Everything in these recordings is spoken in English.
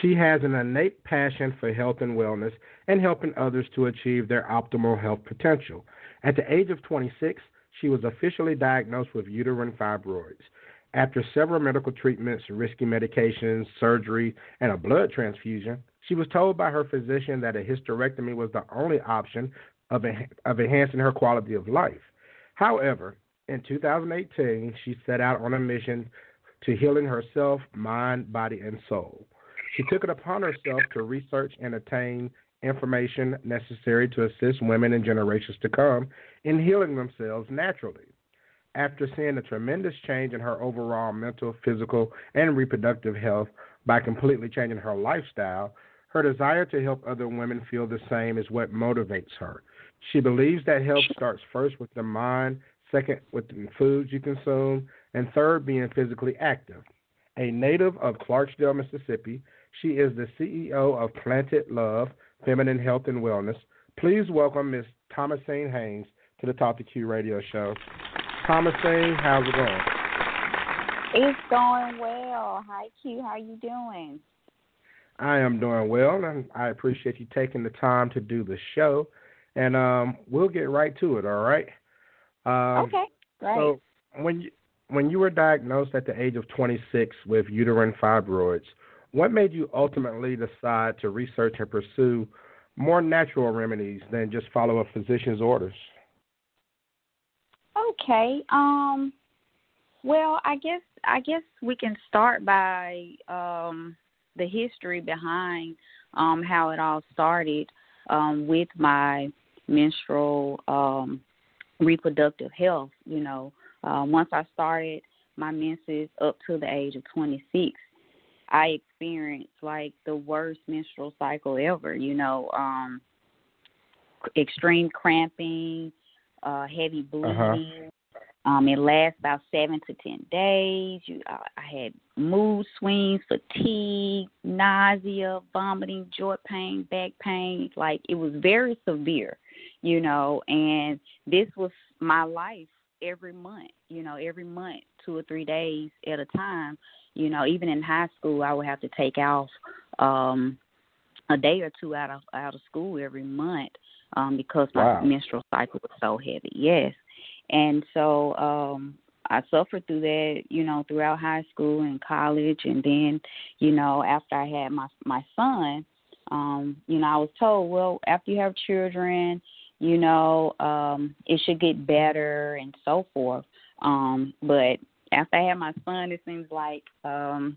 She has an innate passion for health and wellness and helping others to achieve their optimal health potential. At the age of 26, she was officially diagnosed with uterine fibroids. After several medical treatments, risky medications, surgery, and a blood transfusion, she was told by her physician that a hysterectomy was the only option of, of enhancing her quality of life. However, in 2018, she set out on a mission to healing herself, mind, body, and soul. She took it upon herself to research and attain information necessary to assist women in generations to come in healing themselves naturally. After seeing a tremendous change in her overall mental, physical, and reproductive health by completely changing her lifestyle, her desire to help other women feel the same is what motivates her. She believes that health starts first with the mind, second with the foods you consume, and third being physically active. A native of Clarksdale, Mississippi, she is the CEO of Planted Love Feminine Health and Wellness. Please welcome Ms. Thomasine Haynes to the Talk to Q radio show. Thomasine, how's it going? It's going well. Hi Q, how are you doing? I am doing well, and I appreciate you taking the time to do the show. And um, we'll get right to it. All right. Um, okay. Great. So when you when you were diagnosed at the age of 26 with uterine fibroids, what made you ultimately decide to research and pursue more natural remedies than just follow a physician's orders? Okay. Um well, I guess I guess we can start by um the history behind um how it all started um with my menstrual um reproductive health, you know. Uh, once I started my menses up to the age of 26, I experienced like the worst menstrual cycle ever, you know, um extreme cramping, uh heavy uh-huh. bleeding. Uh-huh. Um it lasts about 7 to 10 days. You uh, I had mood swings, fatigue, nausea, vomiting, joint pain, back pain, like it was very severe, you know, and this was my life every month, you know, every month, 2 or 3 days at a time you know, even in high school, I would have to take off um, a day or two out of out of school every month um, because my wow. menstrual cycle was so heavy. Yes, and so um, I suffered through that, you know, throughout high school and college, and then, you know, after I had my my son, um, you know, I was told, well, after you have children, you know, um, it should get better and so forth. Um, but after I had my son, it seems like um,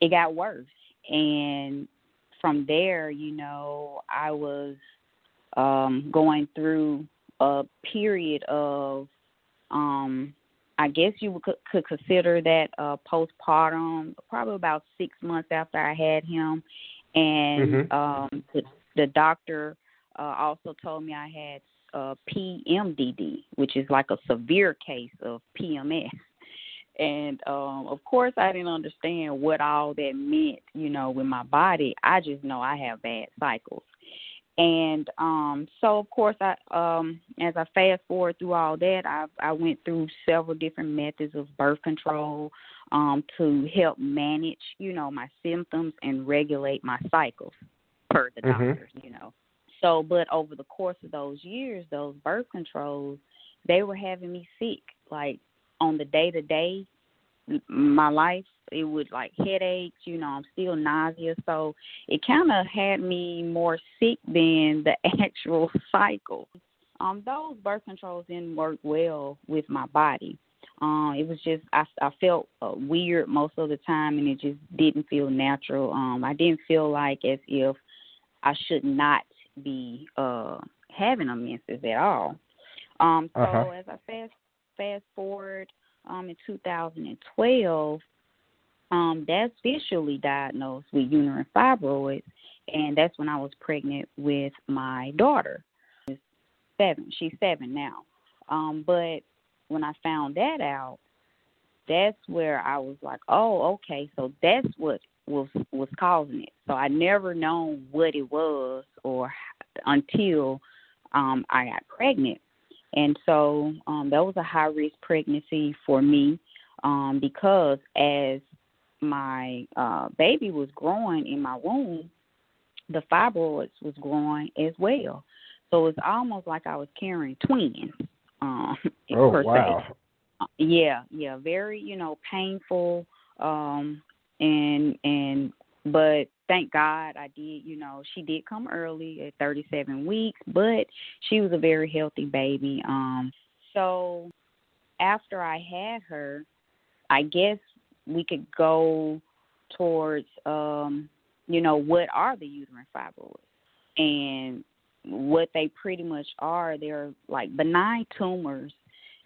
it got worse. And from there, you know, I was um, going through a period of, um, I guess you could, could consider that uh, postpartum, probably about six months after I had him. And mm-hmm. um, the, the doctor uh, also told me I had uh, PMDD, which is like a severe case of PMS and um of course I didn't understand what all that meant, you know, with my body. I just know I have bad cycles. And um so of course I um as I fast forward through all that, I I went through several different methods of birth control um to help manage, you know, my symptoms and regulate my cycles per the mm-hmm. doctors, you know. So but over the course of those years, those birth controls, they were having me sick. Like on the day to day, my life it would like headaches you know i'm still nauseous. So it kind of had me more sick than the actual cycle. Um those birth controls didn't work well with my body. Um it was just i i felt uh, weird most of the time and it just didn't feel natural. Um i didn't feel like as if i should not be uh having a menses at all. Um so uh-huh. as i fast fast forward um in 2012 um, that's officially diagnosed with uterine fibroids, and that's when I was pregnant with my daughter. Seven, she's seven now. Um, but when I found that out, that's where I was like, oh, okay, so that's what was was causing it. So I never known what it was or until um I got pregnant. And so um that was a high risk pregnancy for me um because as my uh, baby was growing in my womb, the fibroids was growing as well. So it's almost like I was carrying twins. Um, oh per wow! Se. Uh, yeah, yeah, very you know painful. Um, and and but thank God I did. You know, she did come early at 37 weeks, but she was a very healthy baby. Um, so after I had her, I guess we could go towards um, you know, what are the uterine fibroids? And what they pretty much are, they're like benign tumors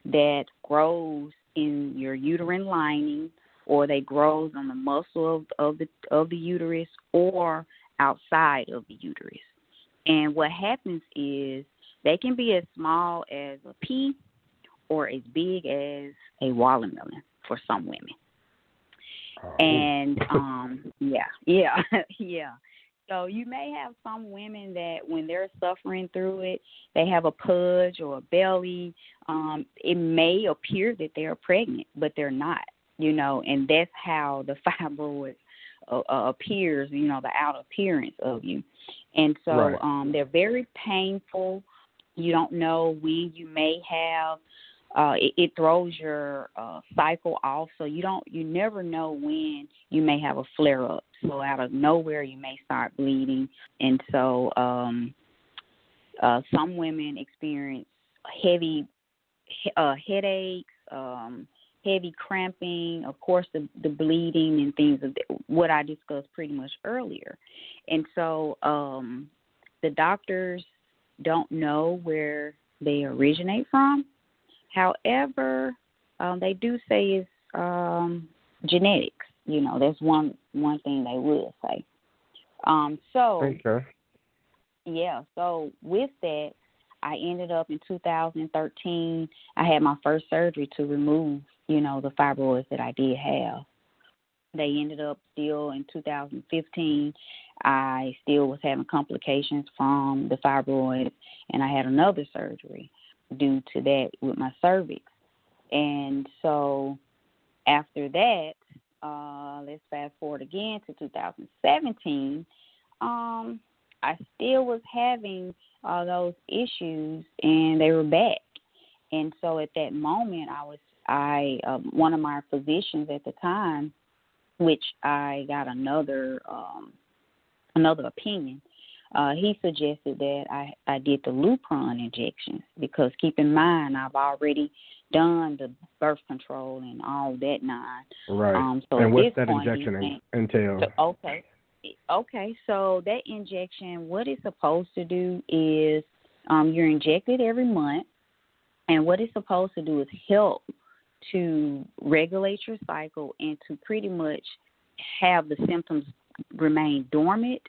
that grows in your uterine lining or they grows on the muscle of, of the of the uterus or outside of the uterus. And what happens is they can be as small as a pea or as big as a watermelon for some women. Oh. And um yeah, yeah, yeah. So you may have some women that when they're suffering through it, they have a pudge or a belly. Um, it may appear that they're pregnant, but they're not. You know, and that's how the fibroid uh, uh, appears. You know, the out appearance of you. And so right. um, they're very painful. You don't know when you may have uh, it, it throws your uh, cycle off. So you don't, you never know when you may have a flare up. So out of nowhere, you may start bleeding, and so um, uh, some women experience heavy uh, headaches, um, heavy cramping, of course, the, the bleeding and things of the, what I discussed pretty much earlier. And so um, the doctors don't know where they originate from. However, um, they do say it's um, genetics. You know, that's one one thing they will say. Um, so okay. yeah, so with that, I ended up in 2013. I had my first surgery to remove, you know, the fibroids that I did have. They ended up still in 2015. I still was having complications from the fibroids, and I had another surgery due to that with my cervix. And so after that, uh, let's fast forward again to 2017. Um, I still was having all those issues, and they were back. And so at that moment, I was I um, one of my physicians at the time, which I got another um, another opinion uh, he suggested that I, I did the Lupron injections because keep in mind I've already done the birth control and all that nine. Right. Um, so and what's that injection entail? So, okay. Okay, so that injection, what it's supposed to do is um, you're injected every month, and what it's supposed to do is help to regulate your cycle and to pretty much have the symptoms remain dormant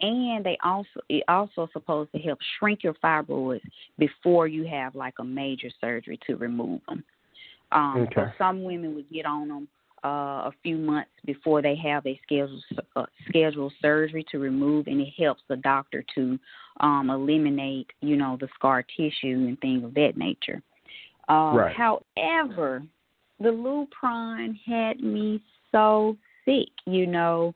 and they also it also supposed to help shrink your fibroids before you have like a major surgery to remove them. Um, okay. So some women would get on them uh, a few months before they have a scheduled uh, scheduled surgery to remove, and it helps the doctor to um, eliminate, you know, the scar tissue and things of that nature. Uh, right. However, the Lupron had me so sick. You know,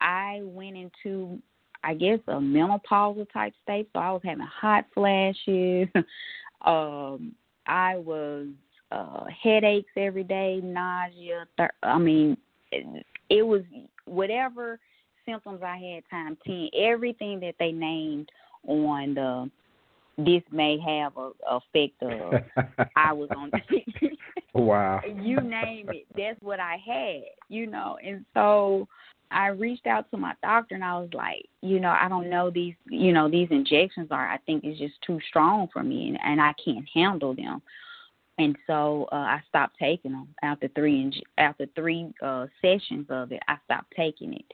I went into I guess a menopausal type state. So I was having hot flashes. um, I was uh headaches every day, nausea. Thir- I mean, it, it was whatever symptoms I had time ten. Everything that they named on the this may have a effect of I was on the Wow. you name it, that's what I had, you know. And so I reached out to my doctor and I was like, you know, I don't know these, you know, these injections are I think it's just too strong for me and, and I can't handle them. And so uh, I stopped taking them after three after three uh, sessions of it. I stopped taking it,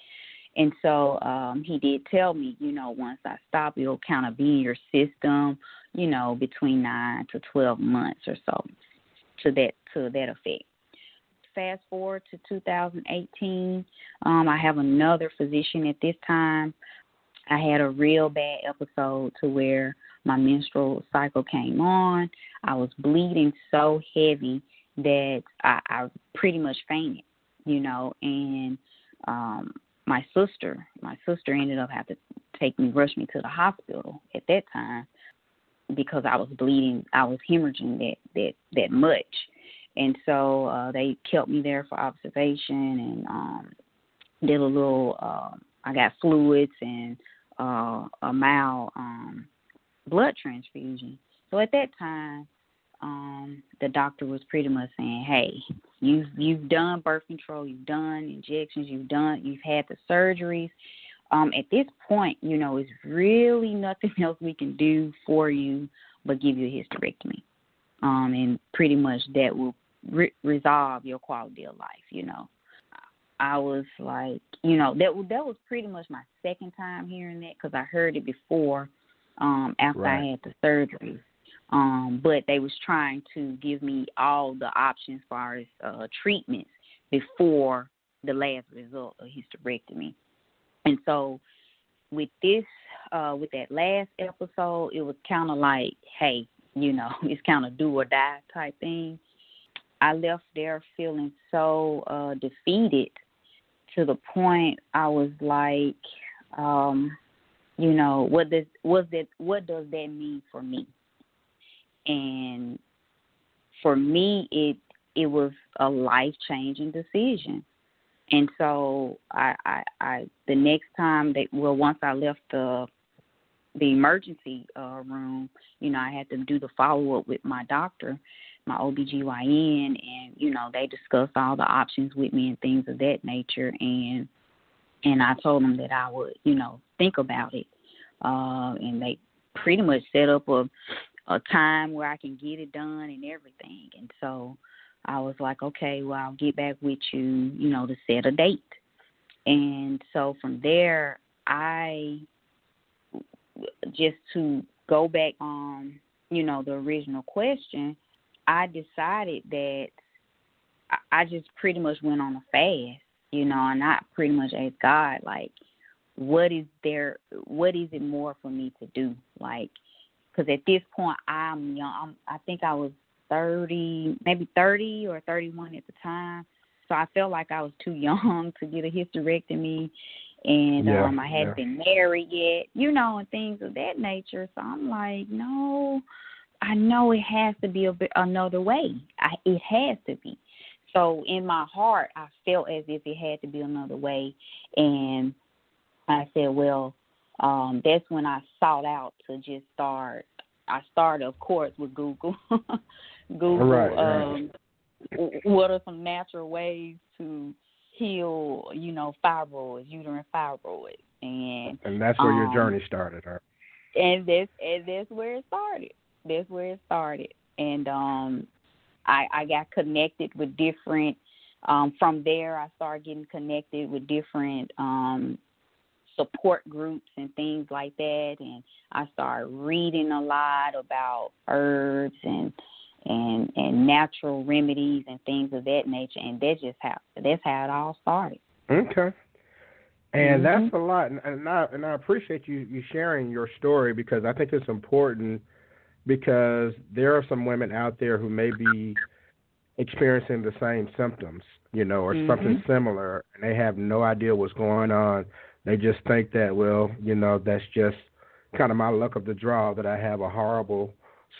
and so um, he did tell me, you know, once I stop, it'll kind of be in your system, you know, between nine to twelve months or so, to that to that effect. Fast forward to 2018, um, I have another physician at this time. I had a real bad episode to where my menstrual cycle came on. I was bleeding so heavy that I, I pretty much fainted, you know, and um my sister, my sister ended up having to take me, rush me to the hospital at that time because I was bleeding, I was hemorrhaging that that that much, and so uh, they kept me there for observation and um, did a little. Uh, I got fluids and uh, a mild um, blood transfusion. So at that time, um, the doctor was pretty much saying, "Hey, you've you've done birth control, you've done injections, you've done, you've had the surgeries. Um, at this point, you know, it's really nothing else we can do for you but give you a hysterectomy, um, and pretty much that will re- resolve your quality of life. You know." I was like, you know, that that was pretty much my second time hearing that because I heard it before, um, after right. I had the surgery. Um, but they was trying to give me all the options as far as uh, treatments before the last result of hysterectomy. And so with this, uh, with that last episode, it was kind of like, hey, you know, it's kind of do or die type thing. I left there feeling so uh, defeated to the point I was like, um, you know, what does what that what does that mean for me? And for me, it it was a life changing decision. And so I, I, I, the next time that, well, once I left the, the emergency uh, room, you know, I had to do the follow up with my doctor, my OBGYN, and you know, they discussed all the options with me and things of that nature. And and I told them that I would, you know, think about it. Uh, and they pretty much set up a a time where I can get it done and everything. And so I was like, okay, well, I'll get back with you, you know, to set a date. And so from there, I just to go back on, you know, the original question, I decided that I just pretty much went on a fast, you know, and I pretty much asked God, like, what is there, what is it more for me to do? Like, because at this point I'm young. I'm, I think I was thirty, maybe thirty or thirty-one at the time. So I felt like I was too young to get a hysterectomy, and Yeah, um, I hadn't yeah. been married yet, you know, and things of that nature. So I'm like, no, I know it has to be a bit another way. I, it has to be. So in my heart, I felt as if it had to be another way, and I said, well, um, that's when I sought out to just start. I started, of course, with Google. Google, Right, um, what are some natural ways to heal, you know, fibroids, uterine fibroids, and And that's where your Um, journey started, huh? and that's and that's where it started. That's where it started, and um, I I got connected with different. Um, from there, I started getting connected with different um, support groups and things like that, and I started reading a lot about herbs and and and natural remedies and things of that nature, and that's just how that's how it all started. Okay. And Mhm. that's a lot, and, I and I appreciate you you sharing your story because I think it's important because there are some women out there who may be experiencing the same symptoms, you know, or something Mhm. similar, and they have no idea what's going on. They just think that, well, you know, that's just kind of my luck of the draw that I have a horrible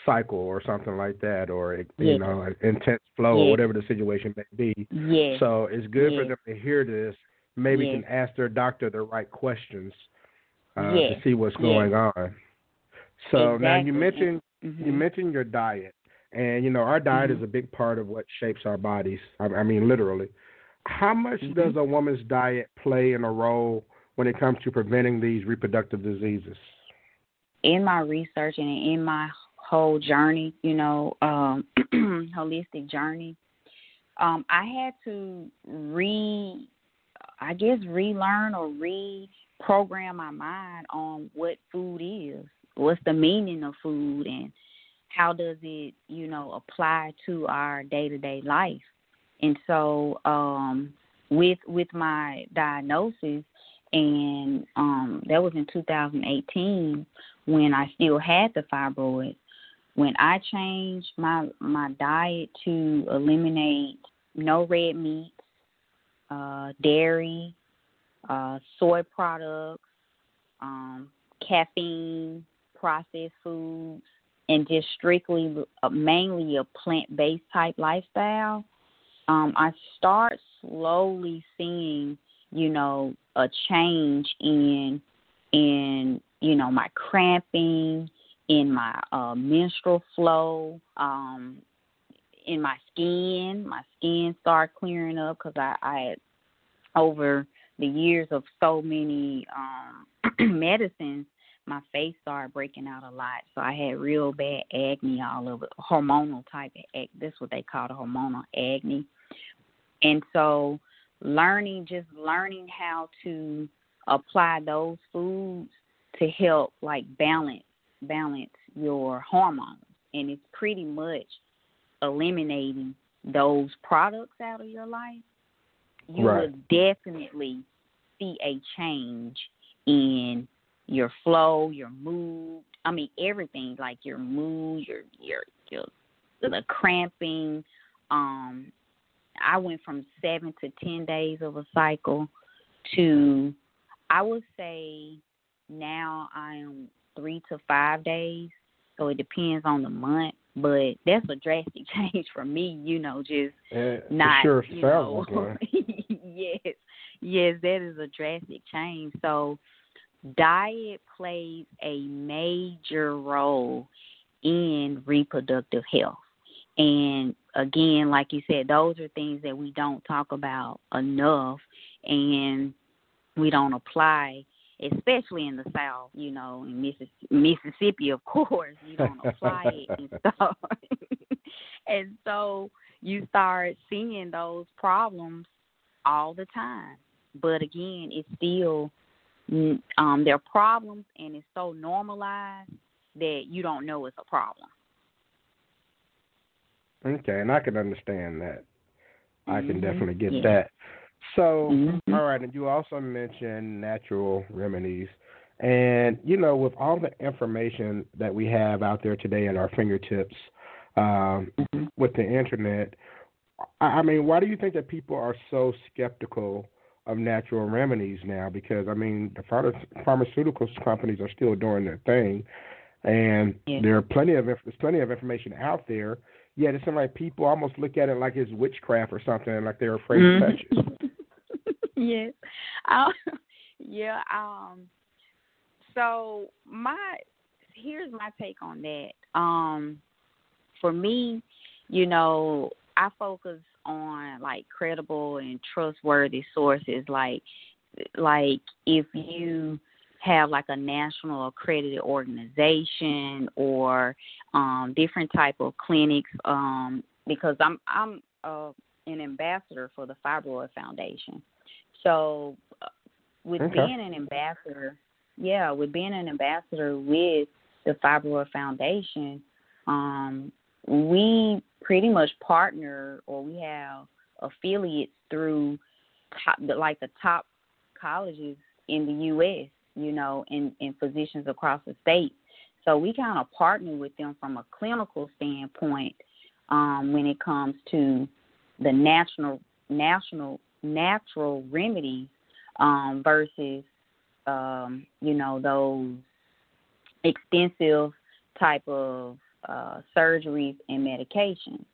cycle or something like that, or you know, an intense flow yes. or whatever the situation may be. Yes. So it's good yes. for them to hear this. Maybe can ask their doctor the right questions uh, to see what's going on. So exactly. now you mentioned mm-hmm. you mentioned your diet, and you know our diet mm-hmm. is a big part of what shapes our bodies. I, I mean, literally. How much mm-hmm. does a woman's diet play in a role when it comes to preventing these reproductive diseases? In my research and in my whole journey, you know, um, holistic journey, um, I had to re, I guess, relearn or reprogram my mind on what food is, what's the meaning of food, and how does it, you know, apply to our day to day life. And so, um, with with my diagnosis, and um, that was in 2018 when I still had the fibroid. When I changed my my diet to eliminate no red meat, uh, dairy, uh, soy products, um, caffeine, processed foods, and just strictly uh, mainly a plant based type lifestyle, um, I start slowly seeing, you know, a change in in you know my cramping, in my uh, menstrual flow, um, in my skin. My skin started clearing up because I, I had over the years of so many um, medicines, my face started breaking out a lot. So I had real bad acne all over, hormonal type of acne. That's what they call the hormonal acne. And so learning, just learning how to apply those foods to help like balance balance your hormones and it's pretty much eliminating those products out of your life you right. will definitely see a change in your flow your mood i mean everything like your mood your your your the cramping um i went from seven to ten days of a cycle to I would say now I am three to five days, so it depends on the month. But that's a drastic change for me, you know, just not. Sure you know, yes, yes, that is a drastic change. So diet plays a major role in reproductive health. And again, like you said, those are things that we don't talk about enough. And we don't apply, especially in the South, you know, in Mississippi, of course, you don't apply it and stuff. and so you start seeing those problems all the time. But again, it's still um there are problems and it's so normalized that you don't know it's a problem. Okay, and I can understand that. I can mm-hmm. definitely get yeah. that. So, mm-hmm. all right, and you also mentioned natural remedies. And, you know, with all the information that we have out there today at our fingertips um, mm-hmm. with the internet, I mean, why do you think that people are so skeptical of natural remedies now? Because, I mean, the pharmaceutical companies are still doing their thing. And yeah. there are plenty of there's plenty of information out there. Yet it seems like people almost look at it like it's witchcraft or something, like they're afraid mm-hmm. to touch it. yes. Um, yeah. Um. So my here's my take on that. Um, for me, you know, I focus on like credible and trustworthy sources, like like if you have like a national accredited organization or um, different type of clinics um, because I'm I'm uh, an ambassador for the Fibroid Foundation. So uh, with okay. being an ambassador, yeah, with being an ambassador with the Fibroid Foundation, um, we pretty much partner or we have affiliates through top, like the top colleges in the U.S you know, and, and physicians across the state. So we kind of partner with them from a clinical standpoint um, when it comes to the national national natural remedies um, versus um, you know those extensive type of uh, surgeries and medications.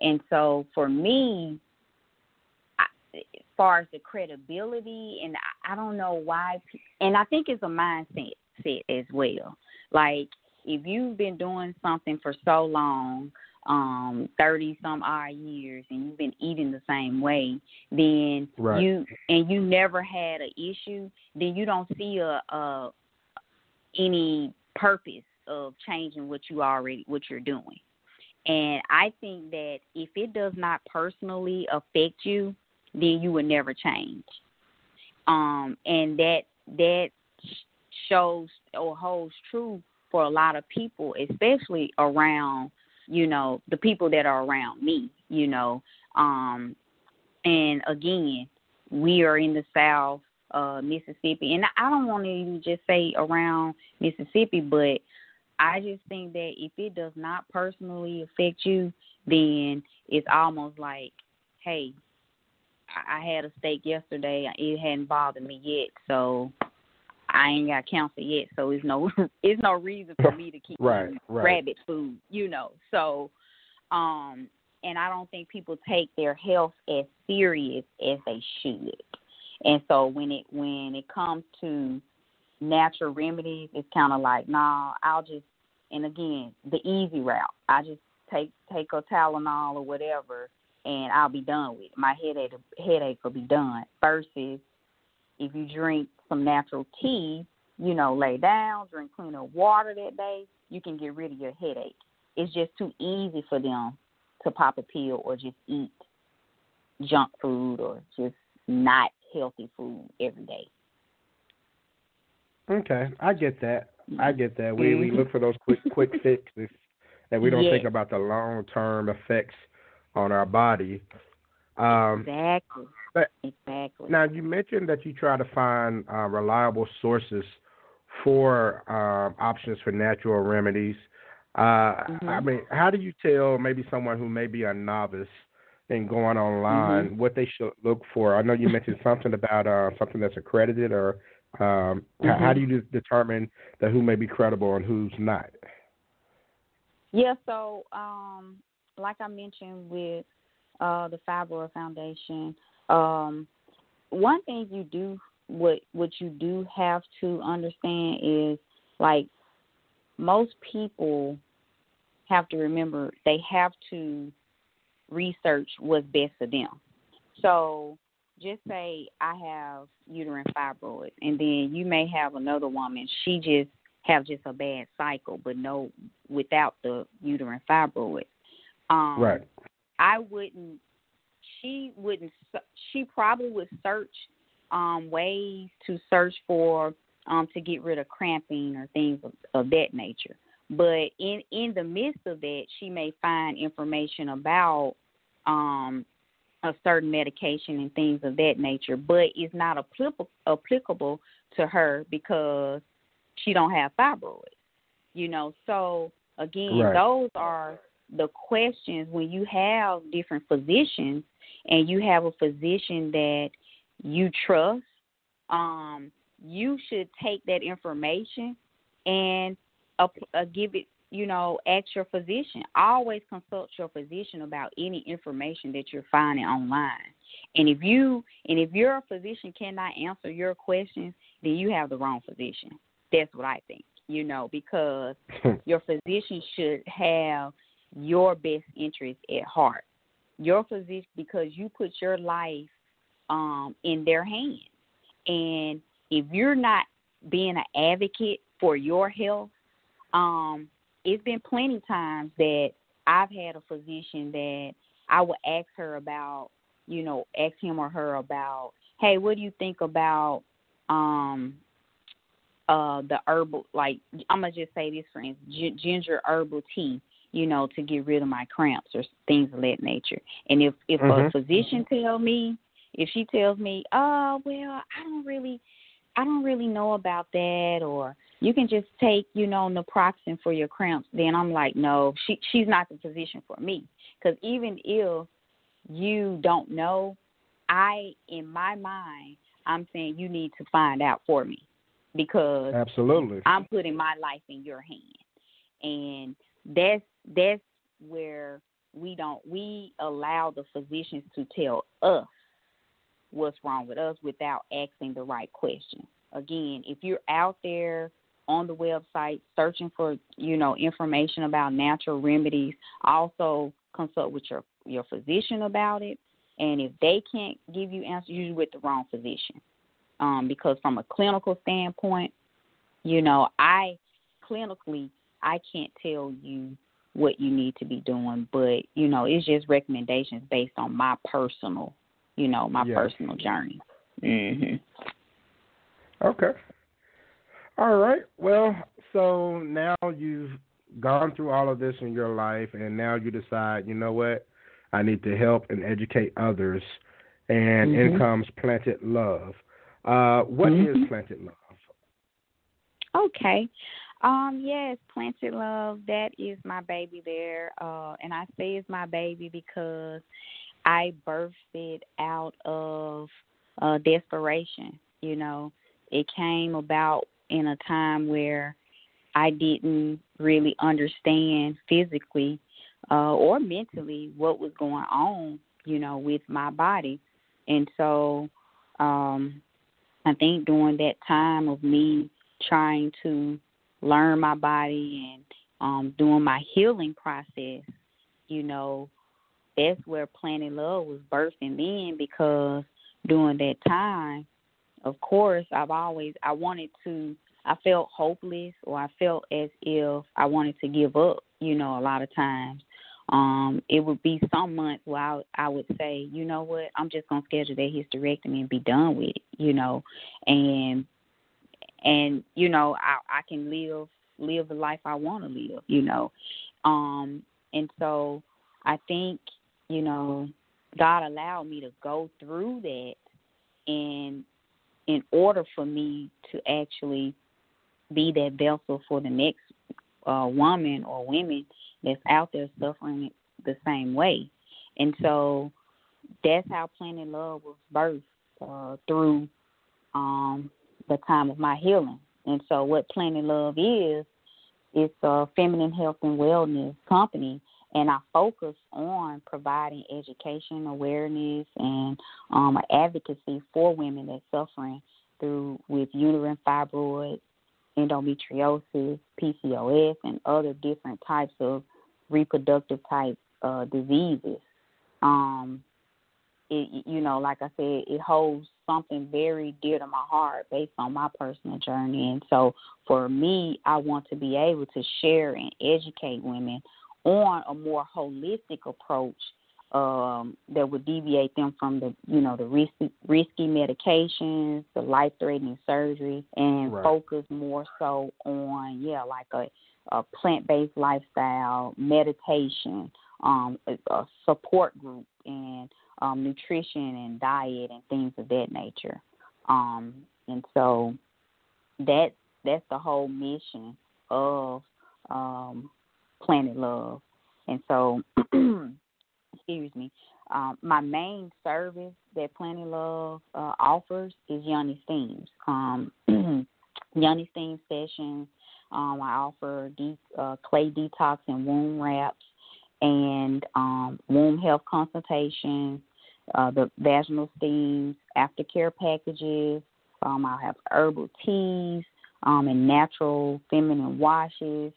And so for me, as far as the credibility, and I, don't know why, and I think it's a mindset set as well. Like if you've been doing something for so long, um, thirty some odd years, and you've been eating the same way, then right. you and you never had an issue, then you don't see a, a any purpose of changing what you already what you're doing. And I think that if it does not personally affect you, then you will never change. Um, and that that shows or holds true for a lot of people, especially around, you know, the people that are around me, you know. Um, and again, we are in the South, uh, Mississippi, and I don't want to even just say around Mississippi, but I just think that if it does not personally affect you, then it's almost like, hey, I had a steak yesterday. It hadn't bothered me yet, so I ain't got cancer yet. So it's no, it's no reason for me to keep right, right. rabbit food, you know. So, um, and I don't think people take their health as serious as they should. And so when it when it comes to natural remedies, it's kind of like, nah, I'll just, and again, the easy route. I just take take a Tylenol or whatever, and I'll be done with it. My headache headache will be done. Versus if you drink some natural tea, you know, lay down, drink cleaner water that day, you can get rid of your headache. It's just too easy for them to pop a pill or just eat junk food or just not healthy food every day. Okay, I get that. I get that. We we Mm-hmm. look for those quick quick fixes, and we don't think about the long term effects on our body. Um, Exactly. but- exactly. now you mentioned that you try to find uh, reliable sources for um, options for natural remedies. Uh, Mhm. I mean, how do you tell maybe someone who may be a novice in going online Mm-hmm. what they should look for? I know you mentioned something about uh, something that's accredited, or um, h- how Mhm. do you determine that who may be credible and who's not? Yeah, so um, like I mentioned with uh, the Fibroid Foundation, um, one thing you do what what you do have to understand is like most people have to remember they have to research what's best for them. So just say I have uterine fibroids and then you may have another woman, she just have just a bad cycle but no without the uterine fibroids. Um Right. I wouldn't. She wouldn't. She probably would search um, ways to search for um, to get rid of cramping or things of, of that nature. But in in the midst of that, she may find information about um, a certain medication and things of that nature, but it's not applicable applicable to her because she don't have fibroids. You know, so again, Right. those are the questions when you have different physicians and you have a physician that you trust um you should take that information and uh, uh, give it you know ask your physician. Always consult your physician about any information that you're finding online. And if you and if your physician cannot answer your questions then you have the wrong physician. That's what i think you know because your physician should have your best interest at heart. Your physician because you put your life um in their hands. And if you're not being an advocate for your health, um, it's been plenty of times that I've had a physician that I would ask her about, you know, ask him or her about, hey, what do you think about um uh the herbal like I'm gonna just say this instance, ginger herbal tea, you know, to get rid of my cramps or things of that nature. And if if Mhm. a physician tell me, if she tells me, oh well, I don't really, I don't really know about that, or you can just take, you know, naproxen for your cramps, then I'm like, no, she she's not the physician for me. Because even if you don't know, I in my mind, I'm saying you need to find out for me because Absolutely. I'm putting my life in your hand. And that's that's where we don't we allow the physicians to tell us what's wrong with us without asking the right question. Again, if you're out there on the website searching for, you know, information about natural remedies, also consult with your your physician about it. And if they can't give you answers, you're with the wrong physician. Um, because from a clinical standpoint, you know, I clinically I can't tell you what you need to be doing, but you know, it's just recommendations based on my personal, you know, my personal journey. Mhm. Okay. All right. Well, so now you've gone through all of this in your life, and now you decide, you know what, I need to help and educate others. And mm-hmm. in comes Planted Love. Uh, what mm-hmm. is Planted Love? Okay. Um, yes, Planted Love, that is my baby there. Uh, and I say it's my baby because I birthed it out of uh, desperation. You know, it came about in a time where I didn't really understand physically uh, or mentally what was going on, you know, with my body. And so um, I think during that time of me trying to learn my body and um, doing my healing process, you know, that's where Planted Love was bursting in because during that time, of course, I've always I wanted to I felt hopeless or I felt as if I wanted to give up, you know, a lot of times. Um, it would be some months where I, I would say, you know what, I'm just gonna schedule that hysterectomy and be done with it, you know, and and you know I I can live live the life I want to live, you know, um, and so I think you know God allowed me to go through that, and in order for me to actually be that vessel for the next uh, woman or women that's out there suffering the same way. And so that's how Planted Love was birthed uh, through um, the time of my healing. And so what Planted Love is, it's a feminine health and wellness company and I focus on providing education, awareness, and um, advocacy for women that's suffering through with uterine fibroids, endometriosis, PCOS, and other different types of reproductive type uh, diseases. Um, it, you know, like I said, it holds something very dear to my heart based on my personal journey. And so for me, I want to be able to share and educate women on a more holistic approach um, that would deviate them from the you know the risky risky medications, the life threatening surgery, and right. focus more so on yeah like a, a plant based lifestyle, meditation, um, a, a support group, and um, nutrition and diet and things of that nature. Um, and so that that's the whole mission of um, Planted Love. And so excuse me, um, my main service that Planted Love uh, offers is Yoni Steams. Um, Yoni Steam sessions. Um, I offer de- uh, clay detox and womb wraps and um, womb health consultations, uh, the vaginal steams, aftercare packages. Um, I have herbal teas um, and natural feminine washes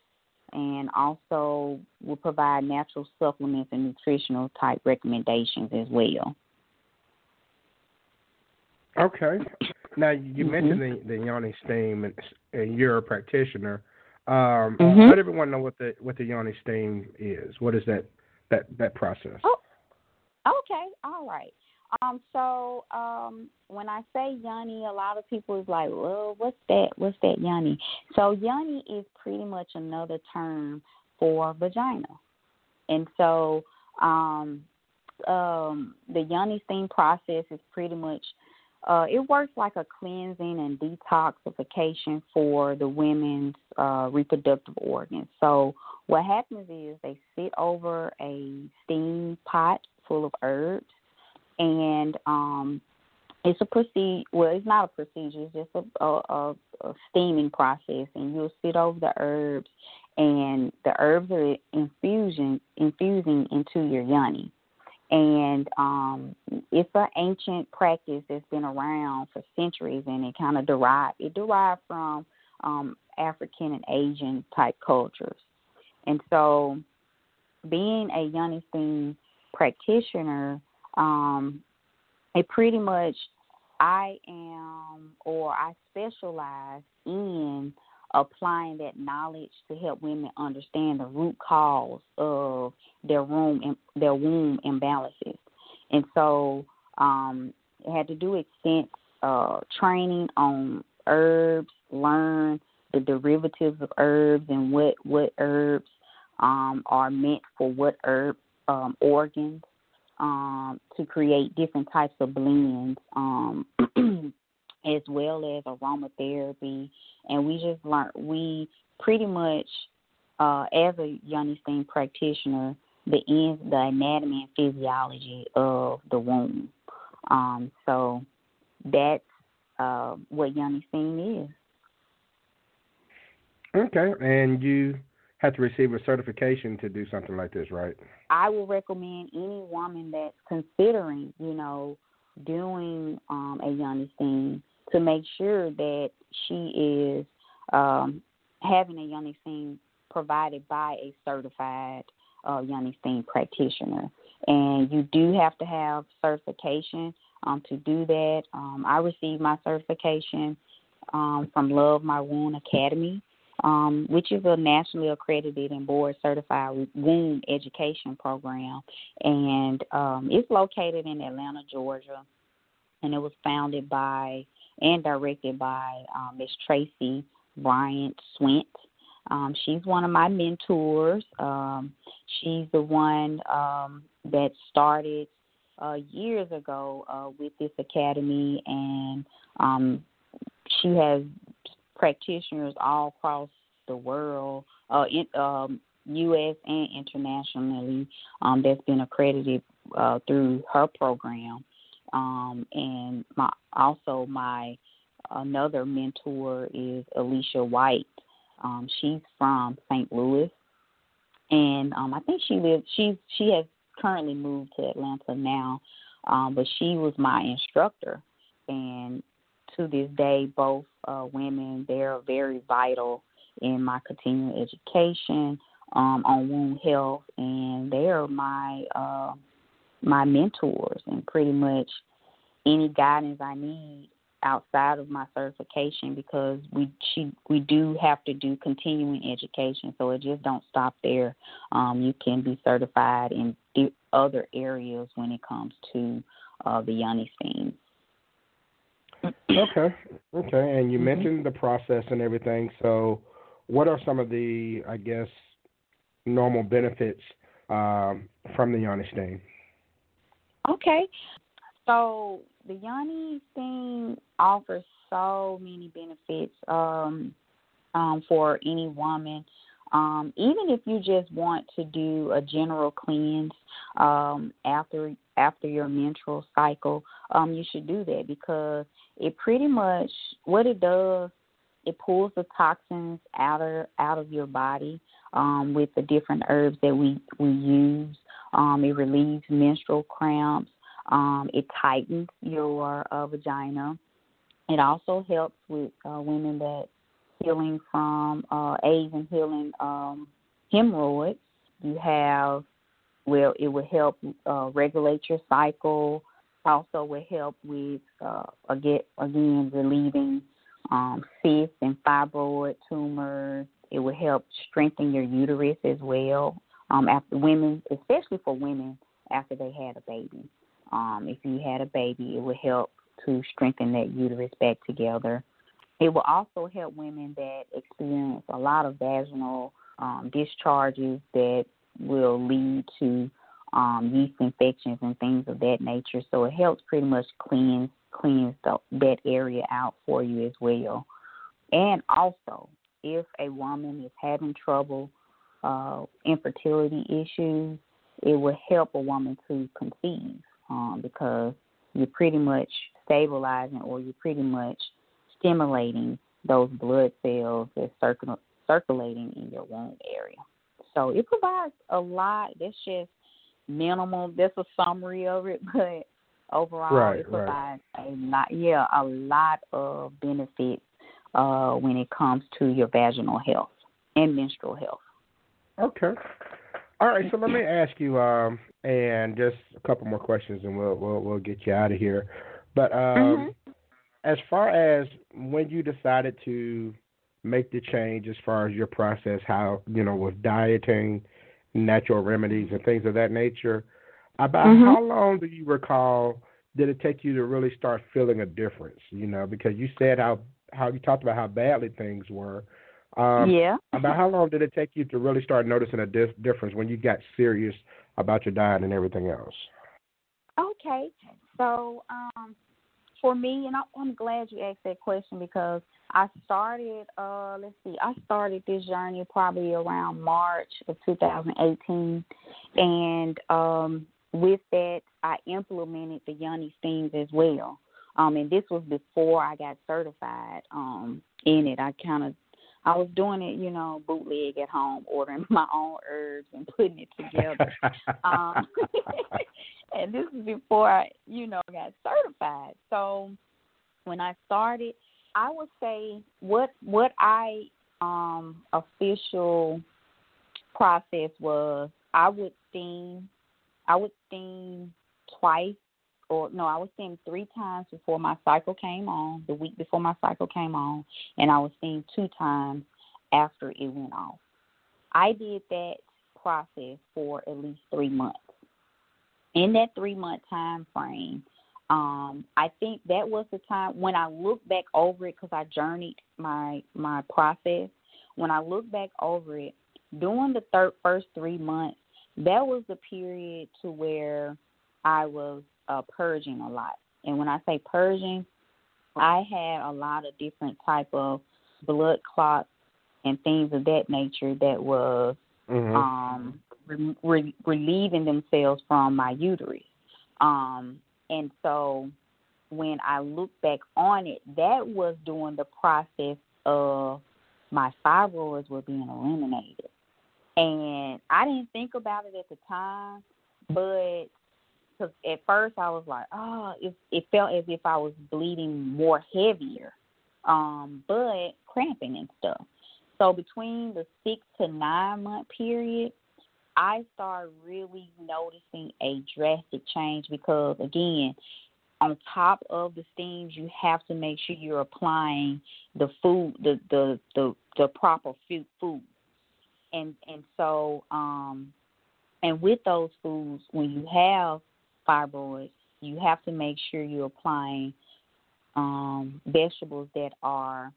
and also will provide natural supplements and nutritional type recommendations as well. Okay. Now you mm-hmm. mentioned the, the yoni steam, and, and you're a practitioner. Um, mm-hmm. Let everyone know what the what the yoni steam is. What is that that that process? Oh, okay. All right. Um, so um, when I say yoni, a lot of people is like, well, what's that? What's that yoni? So yoni is pretty much another term for vagina, and so um, um, the yoni steam process is pretty much uh, it works like a cleansing and detoxification for the women's uh, reproductive organs. So what happens is they sit over a steam pot full of herbs and um, it's a procedure. Well, it's not a procedure. It's just a, a, a, steaming process, and you'll sit over the herbs, and the herbs are infusion infusing into your yoni. And um, it's an ancient practice that's been around for centuries, and it kind of derived it derived from um, African and Asian type cultures. And so, being a yoni steam practitioner, um, it pretty much I am or I specialize in applying that knowledge to help women understand the root cause of their womb their womb imbalances. And so um it had to do extensive uh training on herbs, learn the derivatives of herbs and what what herbs um are meant for what herb um organs um to create different types of blends um as well as aromatherapy. And we just learned, we pretty much, uh, as a Yoni Steam practitioner, the ins, the anatomy and physiology of the womb. Um, so that's uh, what Yoni Steam is. Okay, and you have to receive a certification to do something like this, right? I would recommend any woman that's considering, you know, doing um, a Yoni Steam to make sure that she is um, having a Yoni Steam provided by a certified uh, Yoni Steam practitioner. And you do have to have certification um, to do that. Um, I received my certification um, from Love My Womb Academy, um, which is a nationally accredited and board certified womb education program. And um, it's located in Atlanta, Georgia. And it was founded by and directed by um, Miss Tracy Bryant Swint. Um, she's one of my mentors. Um, she's the one um, that started uh, years ago uh, with this academy, and um, she has practitioners all across the world, uh, in, um, U.S. and internationally, um, that's been accredited uh, through her program um, and my also my another mentor is Alicia White. Um, she's from St. Louis, and um, I think she lives. She she has currently moved to Atlanta now, um, but she was my instructor, and to this day, both uh, women they're very vital in my continuing education um, on wound health, and they are my uh, my mentors and pretty much any guidance I need outside of my certification because we she we do have to do continuing education. So it just don't stop there. Um you can be certified in the other areas when it comes to uh the yoni steam okay okay and you mm-hmm. mentioned the process and everything so what are some of the i guess normal benefits um, from the yoni steam Okay. So the Yoni thing offers so many benefits um, um, for any woman. Um, even if you just want to do a general cleanse um, after after your menstrual cycle, um, you should do that because it pretty much what it does it pulls the toxins out of out of your body um, with the different herbs that we we use. Um, it relieves menstrual cramps. Um, it tightens your uh, vagina. It also helps with uh, women that healing from uh, AIDS and healing um, hemorrhoids. You have, well, it will help uh, regulate your cycle. Also, will help with uh, again, again relieving um, cysts and fibroid tumors. It will help strengthen your uterus as well. Um, after women, especially for women after they had a baby. Um, if you had a baby, it would help to strengthen that uterus back together. It will also help women that experience a lot of vaginal um, discharges that will lead to um, yeast infections and things of that nature. So it helps pretty much cleanse cleanse the, that area out for you as well. And also, if a woman is having trouble uh, infertility issues, it will help a woman to conceive um, because you're pretty much stabilizing or you're pretty much stimulating those blood cells that circulate circulating in your womb area. So it provides a lot. That's just minimal. That's a summary of it, but overall, right, it provides right. a lot. Yeah, a lot of benefits uh, when it comes to your vaginal health and menstrual health. Okay. All right, so let me ask you, um, and just a couple more questions, and we'll we'll, we'll get you out of here. But um, mm-hmm. as far as when you decided to make the change, as far as your process, how you know with dieting, natural remedies, and things of that nature, about mm-hmm. how long do you recall did it take you to really start feeling a difference? You know, because you said how how you talked about how badly things were. Um, yeah. about how long did it take you to really start noticing a dif- difference when you got serious about your diet and everything else? Okay, so um, for me, and I'm glad you asked that question because I started. Uh, let's see, I started this journey probably around March of 2018, and um, with that, I implemented the Yoni steams as well. Um, and this was before I got certified um, in it. I kind of I was doing it, you know, bootleg at home, ordering my own herbs and putting it together. um, and this is before I, you know, got certified. So when I started, I would say what what I um official process was I would steam I would steam twice or no, I was steam three times before my cycle came on, the week before my cycle came on, and I was steam two times after it went off. I did that process for at least three months. In that three month time frame, um, I think that was the time when I look back over it because I journeyed my my process. When I look back over it, during the third first three months, that was the period to where I was uh, purging a lot. And when I say purging, I had a lot of different type of blood clots and things of that nature that was mm-hmm. um, re- re- relieving themselves from my uterus. Um, and so when I look back on it, that was during the process of my fibroids were being eliminated. And I didn't think about it at the time, but because at first I was like, oh, it, it felt as if I was bleeding more heavier, um, but cramping and stuff. So between the six to nine month period, I started really noticing a drastic change because again, on top of the steams, you have to make sure you're applying the food, the the the, the proper food, food, and and so um, and with those foods, when you have fibroids, you have to make sure you're applying um, vegetables that are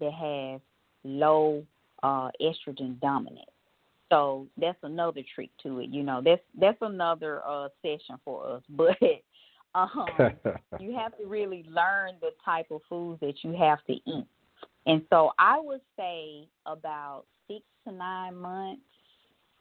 that have low uh, estrogen dominance. So that's another trick to it. You know, that's that's another uh, session for us. But um, you have to really learn the type of foods that you have to eat. And so I would say about six to nine months,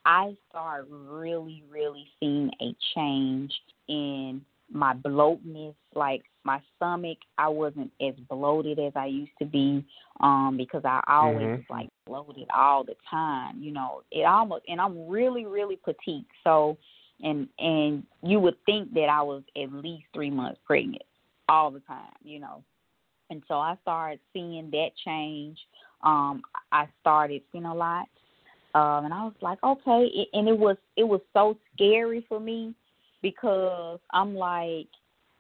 I start really, really seeing a change in my bloatness, like my stomach. I wasn't as bloated as I used to be, um, because I always mm-hmm. like bloated all the time. You know, it almost and I'm really, really petite. So and and you would think that I was at least three months pregnant all the time, you know. And so I started seeing that change. Um, I started seeing a lot. Um, and I was like, okay, and it was it was so scary for me because I'm like,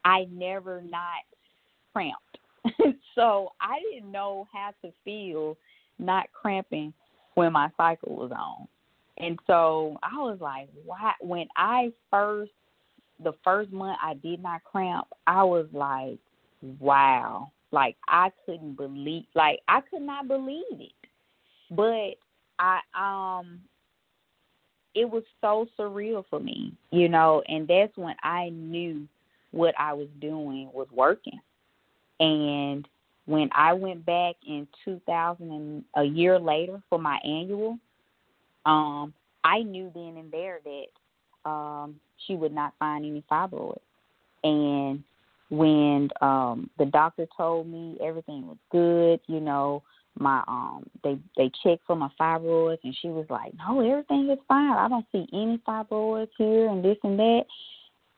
I never not cramped. so I didn't know how to feel not cramping when my cycle was on. And so I was like, why when I first the first month I did not cramp, I was like, wow. Like I couldn't believe like I could not believe it. But I um it was so surreal for me, you know, and that's when I knew what I was doing was working. And when I went back in 2000 and a year later for my annual, um, I knew then and there that um, she would not find any fibroids. And when um, the doctor told me everything was good, you know, my um they they checked for my fibroids and she was like no everything is fine. I don't see any fibroids here and this and that.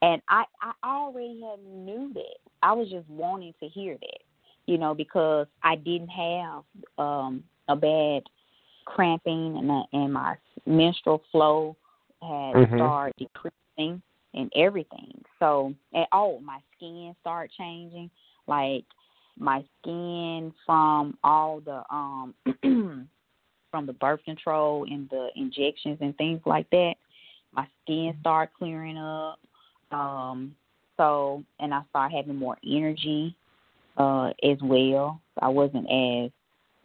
And i i already had knew that. I was just wanting to hear that you know because i didn't have um a bad cramping and and my menstrual flow had Mhm. started decreasing and everything. So and oh my skin started changing. Like my skin from all the um from the birth control and the injections and things like that my skin started clearing up um so and i started having more energy uh as well i wasn't as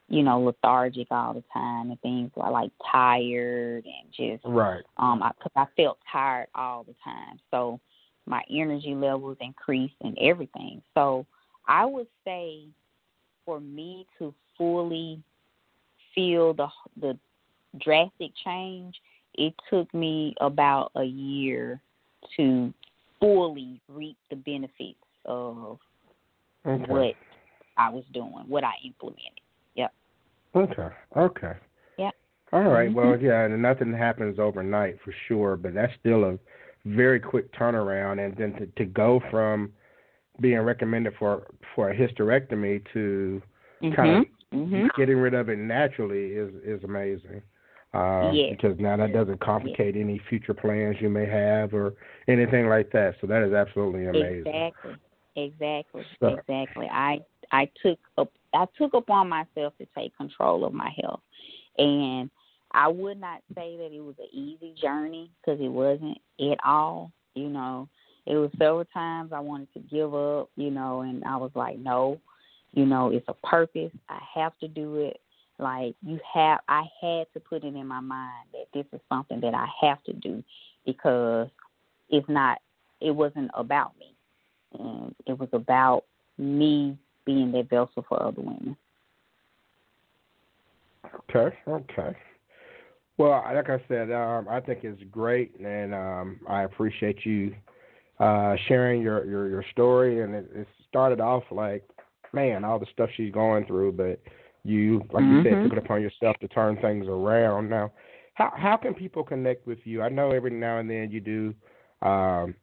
you know lethargic all the time and things like like tired and just Right. um I, cause I felt tired all the time. So my energy levels increased and everything. So I would say for me to fully feel the the drastic change, it took me about a year to fully reap the benefits of Okay. what I was doing, what I implemented. Yep. Okay. Okay. Yeah. All right. Mhm. Well, yeah, and nothing happens overnight for sure, but that's still a very quick turnaround, and then to, to go from being recommended for for a hysterectomy to kind Mhm. of getting rid of it naturally is is amazing. Um, Yes. Because now that doesn't complicate any future plans you may have or anything like that. So that is absolutely amazing. Exactly. Exactly. So- Exactly. I I took up I took upon myself to take control of my health, and I would not say that it was an easy journey because it wasn't at all. You know, it was several times I wanted to give up. You know, and I was like, no, you know, it's a purpose. I have to do it. Like you have, I had to put it in my mind that this is something that I have to do because it's not. It wasn't about me and it was about me being that vessel for other women. Okay, okay. Well, like I said, um, I think it's great, and um, I appreciate you uh, sharing your, your, your story. And it, it started off like, man, all the stuff she's going through, but you, like you said, took it upon yourself to turn things around. Now, how how can people connect with you? I know every now and then you do, um,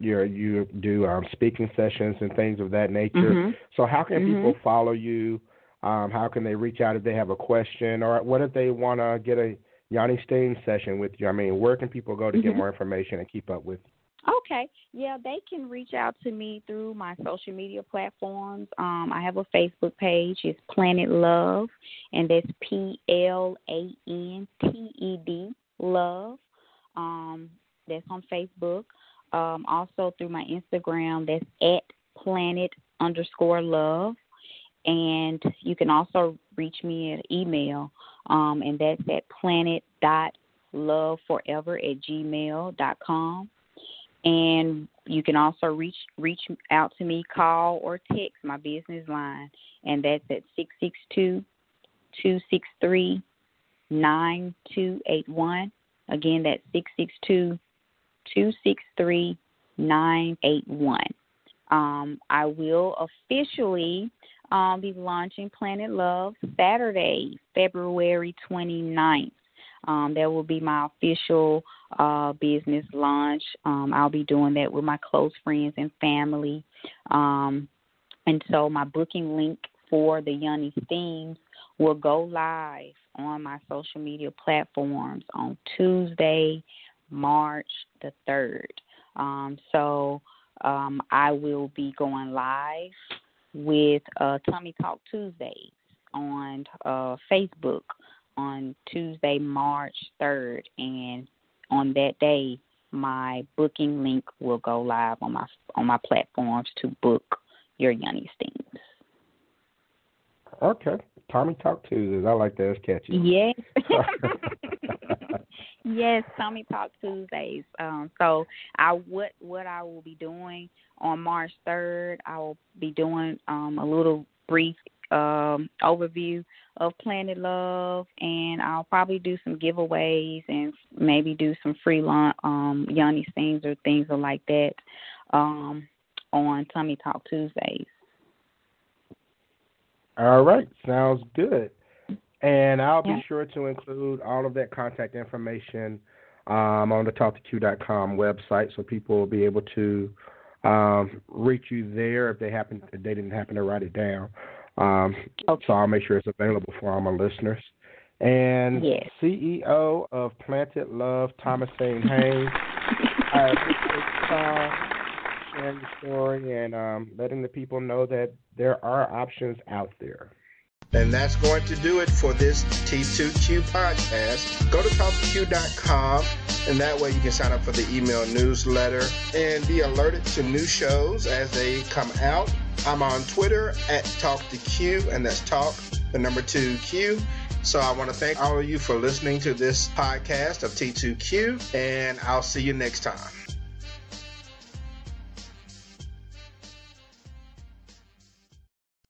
you you do um, speaking sessions and things of that nature. Mhm. So how can Mhm. people follow you? Um, how can they reach out if they have a question, or what if they want to get a Yoni Steam session with you? I mean, where can people go to get Mhm. more information and keep up with? you? Okay. Yeah, they can reach out to me through my social media platforms. Um, I have a Facebook page. It's Planted Love, and that's P L A N T E D Love. Um, that's on Facebook. Um, also through my Instagram, that's at Planted underscore Love. And you can also reach me at email, um, and that's at planted dot love at gmail dot com and you can also reach reach out to me call or text my business line. And that's at six six two two six three nine two eight one. Again that's six six two two six three nine eight one. Um i will officially um be launching planted love saturday february twenty ninth um, that will be my official uh, business launch. Um, I'll be doing that with my close friends and family. Um, and so my booking link for the Yoni Steams will go live on my social media platforms on Tuesday, March the 3rd. Um, so um, I will be going live with uh, Tummy Talk Tuesdays on uh, Facebook on Tuesday, March 3rd, and on that day, my booking link will go live on my on my platforms to book your Yoni Steams. Okay, Tommy Talk Tuesdays. I like that. It's catchy. Yes. yes, Tommy Talk Tuesdays. Um, so I what what I will be doing on March third, I will be doing um, a little brief um, overview of Planted Love, and I'll probably do some giveaways and maybe do some free launch, um, Yoni Steams or things like that um, on Tummy Talk Tuesdays. All right, sounds good. And I'll be sure to include all of that contact information um, on the talktoq.com website so people will be able to um, reach you there if they happen if they didn't happen to write it down. Um, okay. So I'll make sure it's available for all my listeners. And yes. CEO of Planted Love, Thomasine Haynes. I appreciate the time, sharing your story, and um, letting the people know that there are options out there. And that's going to do it for this T2Q podcast. Go to talktoq.com, and that way you can sign up for the email newsletter and be alerted to new shows as they come out. I'm on Twitter at Talk to Q, and that's talk, the number two Q. So I want to thank all of you for listening to this podcast of T2Q, and I'll see you next time.